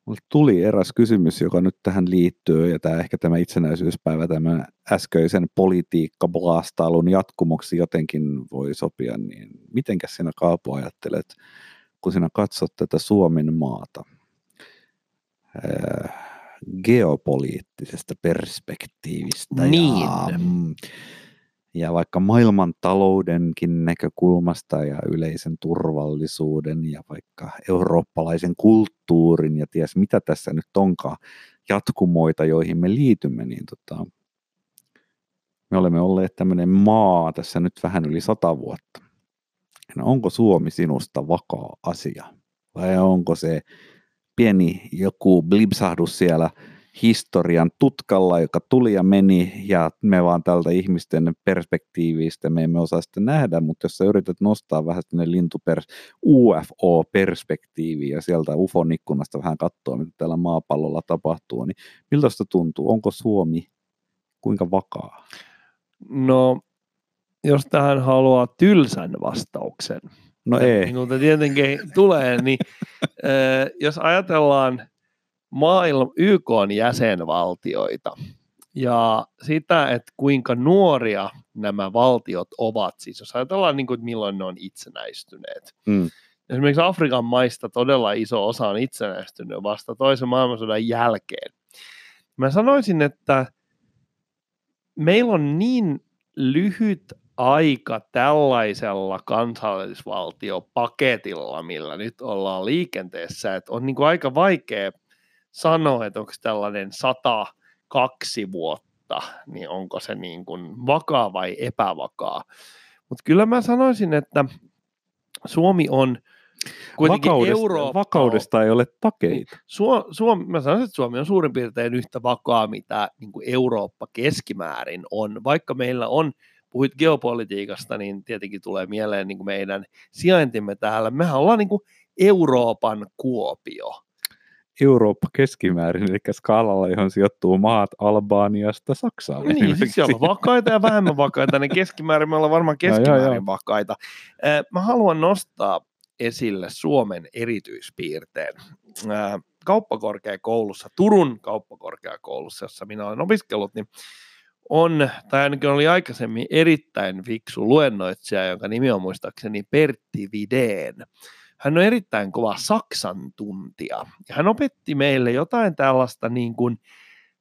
S2: Mulle tuli eräs kysymys, joka nyt tähän liittyy, ja tämä ehkä tämä itsenäisyyspäivä, tämä äskeisen politiikka-blastailun jatkumoksi jotenkin voi sopia, niin mitenkä sinä Kaapo ajattelet, kun sinä katsot tätä Suomen maata geopoliittisesta perspektiivistä
S1: Niin.
S2: ja, mm, ja vaikka maailman taloudenkin näkökulmasta ja yleisen turvallisuuden ja vaikka eurooppalaisen kulttuurin ja ties mitä tässä nyt onkaan jatkumoita, joihin me liitymme, niin tota, me olemme olleet tämmöinen maa tässä nyt vähän yli sata vuotta. No onko Suomi sinusta vakaa asia? Vai onko se pieni joku blipsahdus siellä historian tutkalla, joka tuli ja meni, ja me vaan tältä ihmisten perspektiivistä me emme osaa sitä nähdä, mutta jos sä yrität nostaa vähän sinne lintupers, UFO-perspektiiviä ja sieltä UFOn ikkunasta vähän katsoa, mitä täällä maapallolla tapahtuu, niin miltä sitä tuntuu? Onko Suomi kuinka vakaa?
S1: No, jos tähän haluaa tylsän vastauksen,
S2: No ei.
S1: minulta tietenkin tulee, niin [laughs] jos ajatellaan maailman YK jäsenvaltioita ja sitä, että kuinka nuoria nämä valtiot ovat, siis jos ajatellaan niin kuin, että milloin ne on itsenäistyneet.
S2: Mm.
S1: Esimerkiksi Afrikan maista todella iso osa on itsenäistynyt vasta toisen maailmansodan jälkeen. Mä sanoisin, että meillä on niin lyhyt aika tällaisella kansallisvaltiopaketilla, millä nyt ollaan liikenteessä, että on niin kuin aika vaikea sanoa, että onko tällainen 102 vuotta, niin onko se niin kuin vakaa vai epävakaa. Mutta kyllä mä sanoisin, että Suomi on kuitenkin
S2: Vakaudesta,
S1: Eurooppa
S2: vakaudesta ei ole takeita.
S1: Suo, Suomi, mä sanoisin, että Suomi on suurin piirtein yhtä vakaa, mitä niin kuin Eurooppa keskimäärin on. Vaikka meillä on, puhuit geopolitiikasta, niin tietenkin tulee mieleen niin kuin meidän sijaintimme täällä. Mehän ollaan niin kuin Euroopan Kuopio.
S2: Eurooppa keskimäärin, eli skaalalla, johon sijoittuu maat Albaaniasta Saksaan.
S1: Niin, siis siellä on vakaita ja vähemmän vakaita, ne keskimäärin, me ollaan varmaan [laughs]
S2: Joo, joo,
S1: keskimäärin
S2: joo.
S1: vakaita. Mä haluan nostaa esille Suomen erityispiirteen. Kauppakorkeakoulussa, Turun kauppakorkeakoulussa, jossa minä olen opiskellut, niin on, tai ainakin oli aikaisemmin erittäin fiksu luennoitsija, jonka nimi on muistaakseni Pertti Videen. Hän on erittäin kova Saksan tuntija. Ja hän opetti meille jotain tällaista niin kuin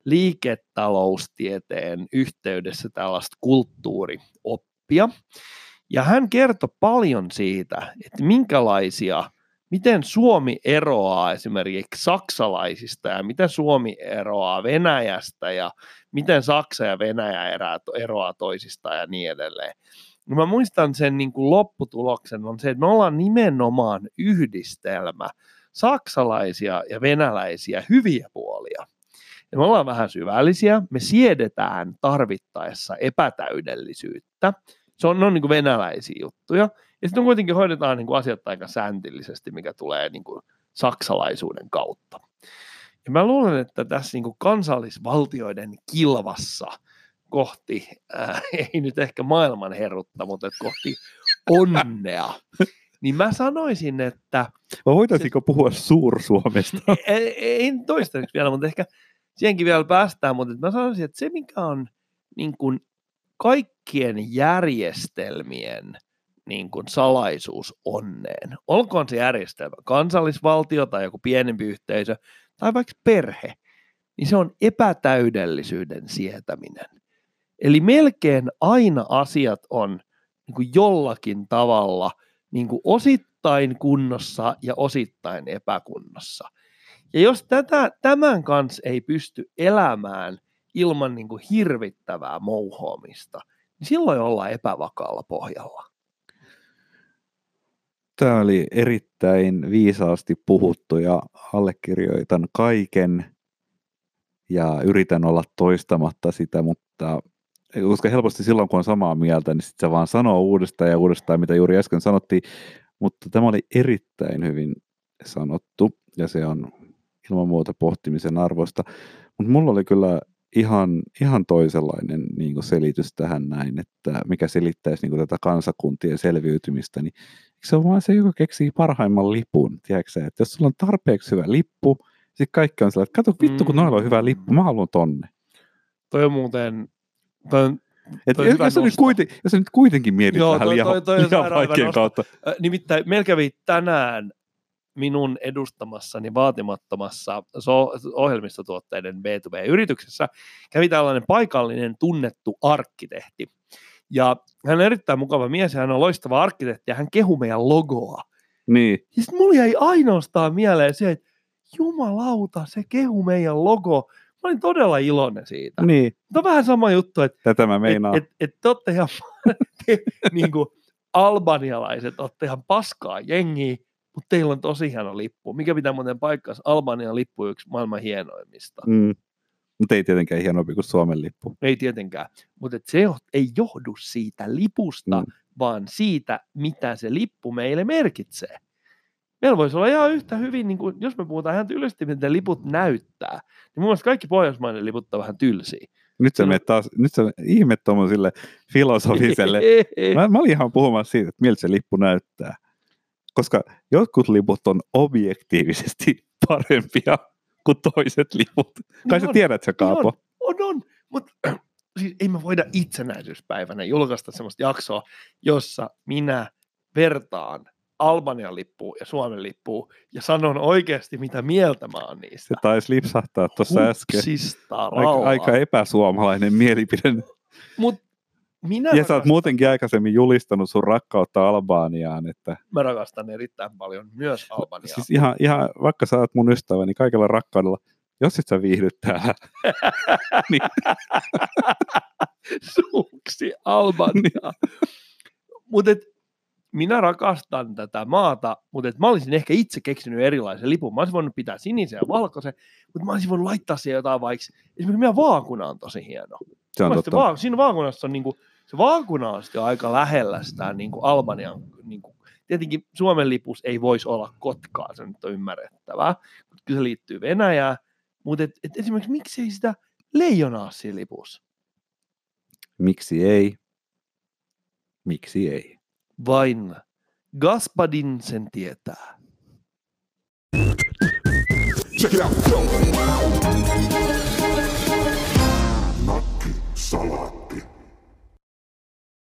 S1: liiketaloustieteen yhteydessä tällaista kulttuurioppia. Ja hän kertoi paljon siitä, että minkälaisia, miten Suomi eroaa esimerkiksi saksalaisista ja miten Suomi eroaa Venäjästä ja miten Saksa ja Venäjä eroaa toisistaan ja niin edelleen. No mä muistan sen niin kuin lopputuloksen on se, että me ollaan nimenomaan yhdistelmä saksalaisia ja venäläisiä hyviä puolia. Ja me ollaan vähän syvällisiä, me siedetään tarvittaessa epätäydellisyyttä. Se on, ne on niin kuin venäläisiä juttuja. Ja sitten kuitenkin hoidetaan niin kuin asiat aika säntillisesti, mikä tulee niin kuin saksalaisuuden kautta. Ja mä luulen, että tässä niin kuin kansallisvaltioiden kilvassa kohti, äh, [laughs] ei nyt ehkä maailman herrutta, mutta kohti onnea, niin mä sanoisin, että
S2: Vai voitaisiinko puhua Suur-Suomesta? [laughs]
S1: ei, ei toistaiseksi vielä, mutta ehkä siihenkin vielä päästään, mutta mä sanoisin, että se mikä on niin kuin kaikkien järjestelmien niin kuin salaisuus onneen, olkoon se järjestelmä kansallisvaltio tai joku pienempi yhteisö tai vaikka perhe, niin se on epätäydellisyyden sietäminen. Eli melkein aina asiat on niin kuin jollakin tavalla niin kuin osittain kunnossa ja osittain epäkunnossa. Ja jos tätä, tämän kanssa ei pysty elämään ilman niin kuin hirvittävää mouhoamista, niin silloin ollaan epävakaalla pohjalla.
S2: Tämä oli erittäin viisaasti puhuttu ja allekirjoitan kaiken ja yritän olla toistamatta sitä, mutta koska helposti silloin kun on samaa mieltä, niin sitten se vaan sanoo uudestaan ja uudestaan, mitä juuri äsken sanottiin, mutta tämä oli erittäin hyvin sanottu ja se on ilman muuta pohtimisen arvoista, mutta mulla oli kyllä ihan, ihan toisenlainen niin selitys tähän näin, että mikä selittäisi niin tätä kansakuntien selviytymistä, niin se on vaan se, joka keksii parhaimman lipun, tiedätkö että jos sulla on tarpeeksi hyvä lippu, Sitten kaikki on sellainen, että kato vittu kun noilla on hyvä lippu, mä haluan tonne.
S1: Toi on muuten, on,
S2: Et jos, sä nyt kuiten, jos nyt kuitenkin mietit
S1: Joo,
S2: vähän liian,
S1: toi- toi
S2: liian vaikean kautta.
S1: Nimittäin meillä kävi tänään minun edustamassani vaatimattomassa so- ohjelmistotuotteiden B2B-yrityksessä kävi tällainen paikallinen tunnettu arkkitehti. Ja hän on erittäin mukava mies ja hän on loistava arkkitehti ja hän kehu meidän logoa.
S2: Niin,
S1: Ja sitten mulla jäi ainoastaan mieleen se, että jumalauta, se kehu meidän logo. Mä olin todella iloinen siitä.
S2: niin,
S1: Tämä on vähän sama juttu, että
S2: tätä mä meinaan.
S1: et, et, et te olette ihan, te, [laughs] niin kuin, albanialaiset olette ihan paskaa jengiä, mutta teillä on tosi hieno lippu. Mikä pitää muuten paikkaansa? Albanian lippu on yksi maailman hienoimmista. Mm.
S2: Mutta ei tietenkään hienompi kuin Suomen lippu.
S1: Ei tietenkään, mutta se ei johdu siitä lipusta,
S2: mm.
S1: vaan siitä, mitä se lippu meille merkitsee. Meillä voisi olla ihan yhtä hyvin, niin kuin, jos me puhutaan ihan tylysti, miten liput näyttää, niin mun mielestä kaikki pohjoismainen liput on vähän tylsiä.
S2: Nyt sä
S1: Kyllä.
S2: menet taas, nyt sä ihme tuommoiselle filosofiselle. [laughs] Mä, mä olin ihan puhumassa siitä, että miltä se lippu näyttää. Koska jotkut liput on objektiivisesti [laughs] parempia kuin toiset liput. Kai sä
S1: on.
S2: tiedät se, Kaapo.
S1: On, on, mutta [clears throat] siis ei me voida itsenäisyyspäivänä julkaista sellaista jaksoa, jossa minä vertaan Albanian lippuun ja Suomen lippuun ja sanon oikeasti, mitä mieltä mä oon niistä.
S2: Se taisi lipsahtaa tuossa äsken. Aika, aika epäsuomalainen mielipide.
S1: Mut minä,
S2: Ja sä oot muutenkin aikaisemmin julistanut sun rakkautta Albaaniaan. Että,
S1: mä rakastan erittäin paljon myös Albaniaa.
S2: siis ihan, ihan, vaikka sä oot mun ystävä, niin kaikella rakkaudella, jos et sä viihdy täällä, [laughs] niin
S1: Suuksi Albania. [laughs] mutta minä rakastan tätä maata, mutta mä olisin ehkä itse keksinyt erilaisen lipun. Mä olisin voinut pitää sinisen ja valkoisen, mutta mä olisin voinut laittaa siihen jotain vaikka, esimerkiksi meidän vaakuna on tosi hieno.
S2: se on totta.
S1: Va- siinä vaakunassa on niinku, se vaakuna on sitten aika lähellä sitä niinku Albanian, niinku, tietenkin Suomen lipus ei voisi olla Kotkaa, se nyt on ymmärrettävää, mutta kyllä se liittyy Venäjään, mutta et, et esimerkiksi miksi ei sitä leijonaa siinä lipussa?
S2: Miksi ei? Miksi ei?
S1: Vain Gaspadin sen tietää.
S3: Check it out. Nakki Salat.